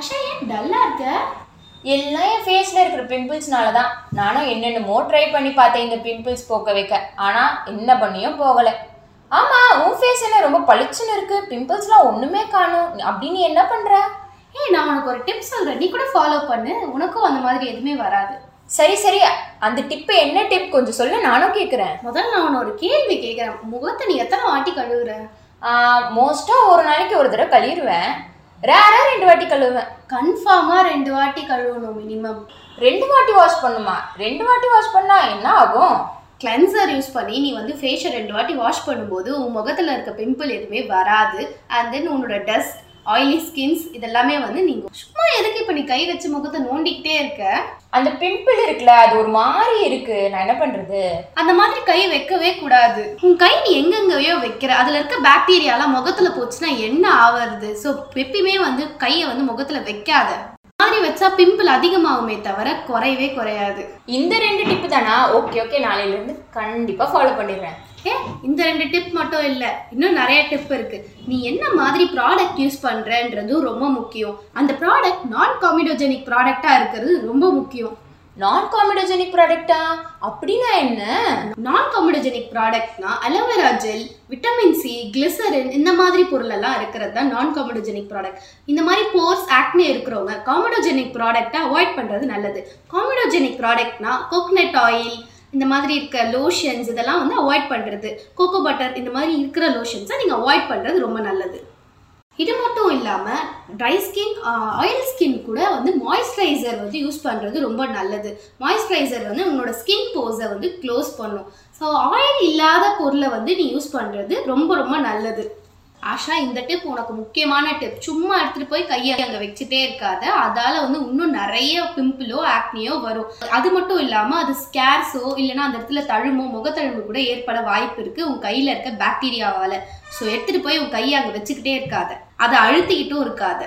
ஆஷா ஏன் டல்லா இருக்க? எல்லாம் என் ஃபேஸில் இருக்கிற பிம்பிள்ஸ்னால தான் நானும் என்னென்னமோ ட்ரை பண்ணி பார்த்தேன் இந்த பிம்பிள்ஸ் போக்க வைக்க. ஆனால் என்ன பண்ணியும் போகலை. ஆமாம் உன் ஃபேஸ் என்ன ரொம்ப பளிச்சுன்னு இருக்கு. பிம்பிள்ஸ்லாம் ஒன்றுமே காணும். அப்படின்னு என்ன பண்ணுற ஏய் நான் உனக்கு ஒரு டிப் சொல்றேன். நீ கூட ஃபாலோ பண்ணு. உனக்கும் அந்த மாதிரி எதுவுமே வராது. சரி சரி. அந்த டிப்பு என்ன டிப் கொஞ்சம் சொல்ல நானும் கேட்குறேன் முதல்ல நான் உன்னை ஒரு கேள்வி கேட்குறேன் முகத்தை நீ எத்தனை வாட்டி கழுவுற? மோஸ்ட்டாக ஒரு நாளைக்கு ஒரு தடவை கழுவிடுவேன். ரேராக ரெண்டு வாட்டி கழுவுவேன். கன்ஃபார்மா ரெண்டு வாட்டி கழுவணும் மினிமம் ரெண்டு வாட்டி வாஷ் பண்ணுமா? ரெண்டு வாட்டி வாஷ் பண்ணா என்ன ஆகும்? கிளென்சர் யூஸ் பண்ணி நீ வந்து ஃபேஷியல் ரெண்டு வாட்டி வாஷ் பண்ணும்போது உன் முகத்துல இருக்க பிம்பிள் எதுவுமே வராது. அண்ட் தென் உன்னோட டஸ்ட் ஆயிலி ஸ்கின்ஸ் இதெல்லாமே வந்து நீங்க சும்மா எதுக்கு இப்போ நீ கை வச்சு முகத்தை நோண்டிக்கிட்டே இருக்க? அந்த பிம்பிள் இருக்குல்ல அது ஒரு மாதிரி இருக்கு. நான் என்ன பண்றது? அந்த மாதிரி கை வைக்கவே கூடாது. உன் கை நீ எங்கெங்கயோ வைக்கிற. அதுல இருக்க பாக்டீரியாலாம் முகத்துல போச்சுன்னா என்ன ஆவறது ஸோ எப்பயுமே வந்து கையை வந்து முகத்துல வைக்காத. மாதிரி வச்சா பிம்பிள் அதிகமாகுமே தவிர குறையவே குறையாது. இந்த ரெண்டு டிப்பு தானா? ஓகே ஓகே நாளையில இருந்து கண்டிப்பா ஃபாலோ பண்ணிடுறேன். ஏ இந்த ரெண்டு டிப் மட்டும் இல்லை. இன்னும் நிறைய டிப் இருக்கு. நீ என்ன மாதிரி ப்ராடக்ட் யூஸ் பண்றன்றதும் ரொம்ப முக்கியம். அந்த ப்ராடக்ட் நான் காமிடோஜெனிக் ப்ராடக்டா இருக்கிறது ரொம்ப முக்கியம். நான் காமிடோஜெனிக் ப்ராடக்டா அப்படின்னா என்ன? நான் comedogenic ப்ராடக்ட்னா aloe vera gel vitamin C glycerin இந்த மாதிரி பொருளெல்லாம் இருக்கிறது தான் நான் காமிடோஜெனிக் ப்ராடக்ட் இந்த மாதிரி போர்ஸ் ஆக்னே இருக்கிறவங்க காமிடோஜெனிக் ப்ராடக்ட்டை அவாய்ட் பண்ணுறது நல்லது. காமிடோஜெனிக் ப்ராடக்ட்னா கோகனட் ஆயில் இந்த மாதிரி இருக்க லோஷன்ஸ் இதெல்லாம் வந்து அவாய்ட் பண்ணுறது கோகோ பட்டர் இந்த மாதிரி இருக்கிற லோஷன்ஸை நீங்கள் அவாய்ட் பண்ணுறது ரொம்ப நல்லது. இது மட்டும் இல்லாமல் ட்ரை ஸ்கின் ஆயில் ஸ்கின் கூட வந்து மாய்ஸ்சரைசர் வந்து யூஸ் பண்ணுறது ரொம்ப நல்லது. மாய்ஸ்சரைசர் வந்து உங்களோட ஸ்கின் போஸை வந்து க்ளோஸ் பண்ணும். ஸோ ஆயில் இல்லாத பொருளை வந்து நீ யூஸ் பண்ணுறது ரொம்ப ரொம்ப நல்லது. ஆஷா இந்த டிப் உனக்கு முக்கியமான டிப் சும்மா எடுத்துகிட்டு போய் கையை அங்கே வச்சுட்டே இருக்காத. அதால் வந்து இன்னும் நிறைய பிம்பிளோ ஆக்னியோ வரும். அது மட்டும் இல்லாமல் அது ஸ்கேர்ஸோ இல்லைன்னா அந்த இடத்துல தழுமோ முகத்தழும்பு கூட ஏற்பட வாய்ப்பு இருக்குது உன் கையில் இருக்க பாக்டீரியாவால் ஸோ எடுத்துகிட்டு போய் உன் கையை அங்கே வச்சுக்கிட்டே இருக்காத. அதை அழுத்திக்கிட்டும் இருக்காத.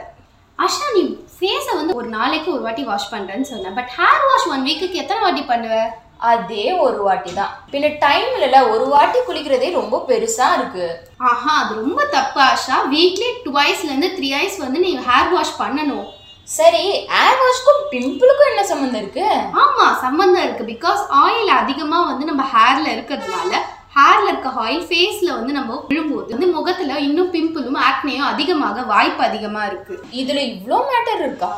ஆஷா நீ ஃபேஸை வந்து ஒரு நாளைக்கு ஒரு வாட்டி வாஷ் பண்ணுறேன்னு சொன்ன. பட் ஹேர் வாஷ் ஒன் வீக்குக்கு எத்தனை வாட்டி பண்ணுவேன் அதே ஒரு வாட்டி தான் பின்ன டைம் இல்லைல்ல ஒரு வாட்டி குளிக்கிறதே ரொம்ப பெருசா இருக்கு. ஆஹா அது ரொம்ப தப்பு ஆஷா. வீக்லி டுவைஸ்லேருந்து த்ரீ ஐஸ் வந்து நீ ஹேர் வாஷ் பண்ணணும். சரி ஏர் வாஷ்க்கும் பிம்பிளுக்கும் என்ன சம்மந்தம் இருக்கு? ஆமா சம்மந்தம் இருக்கு. பிகாஸ் ஆயில் அதிகமா வந்து நம்ம ஹேர்ல இருக்கிறதுனால ஹேர்ல இருக்க ஆயில் ஃபேஸ்ல வந்து நம்ம விழும்போது வந்து முகத்துல இன்னும் பிம்பிளும் ஆக்னேயும் அதிகமாக வாய்ப்பு அதிகமா இருக்கு. இதுல இவ்ளோ மேட்டர் இருக்கா?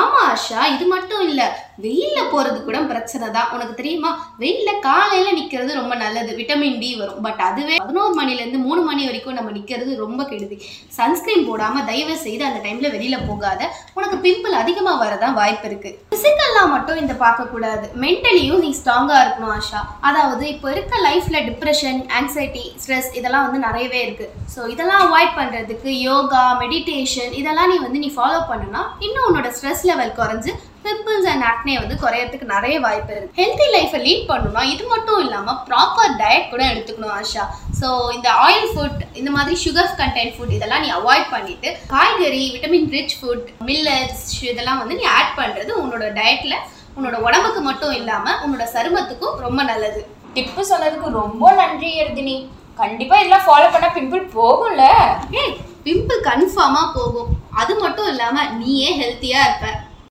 ஆமா ஆஷா. இது மட்டும் இல்ல. வெயிலில் போகிறது கூட பிரச்சனை தான். உனக்கு தெரியுமா? வெயிலில் காலையில் நிற்கிறது ரொம்ப நல்லது. விட்டமின் டி வரும். பட் அதுவே பதினோரு மணிலேருந்து மூணு மணி வரைக்கும் நம்ம நிற்கிறது ரொம்ப கெடுதி. சன்ஸ்கிரீன் போடாமல் தயவு செய்து அந்த டைமில் வெளியில் போகாத. உனக்கு பிம்பிள் அதிகமாக வரதான் வாய்ப்பு இருக்குது ஃபிசிக்கல்லாம் மட்டும் இந்த பார்க்கக்கூடாது மென்டலியும் நீ ஸ்ட்ராங்காக இருக்கணும் ஆஷா. அதாவது இப்போ இருக்க லைஃப்பில் டிப்ரெஷன் ஆங்ஸைட்டி ஸ்ட்ரெஸ் இதெல்லாம் வந்து நிறையவே இருக்குது ஸோ இதெல்லாம் அவாய்ட் பண்ணுறதுக்கு யோகா மெடிடேஷன் இதெல்லாம் நீ வந்து நீ ஃபாலோ பண்ணுனா இன்னும் உன்னோட ஸ்ட்ரெஸ் லெவல் குறைஞ்சு பிம்பிள்ஸ் அண்ட் ஆக்னே வந்து குறையறதுக்கு நிறைய வாய்ப்பு இருக்கு. ஹெல்த்தி லைஃப்பை லீட் பண்ணணும்னா இது மட்டும் இல்லாமல் ப்ராப்பர் டயட் கூட எடுத்துக்கணும் ஆஷா. ஸோ இந்த ஆயில் ஃபுட் இந்த மாதிரி சுகர் கண்டென்ட் ஃபுட் இதெல்லாம் நீ அவாய்ட் பண்ணிட்டு காய்கறி விட்டமின் ரிச் ஃபுட் மில்லட்ஸ் இதெல்லாம் வந்து நீ ஆட் பண்ணுறது உன்னோட டயட்டில் உன்னோட உடம்புக்கு மட்டும் இல்லாமல் உன்னோட சருமத்துக்கும் ரொம்ப நல்லது. டிப்பு சொன்னதுக்கு ரொம்ப நன்றி எர்தினி. கண்டிப்பா இதெல்லாம் ஃபாலோ பண்ணா பிம்பிள் போகும்ல? ஏய் பிம்பிள் கன்ஃபார்மாக போகும். அது மட்டும் இல்லாமல் நீயே ஹெல்த்தியாக இருப்ப.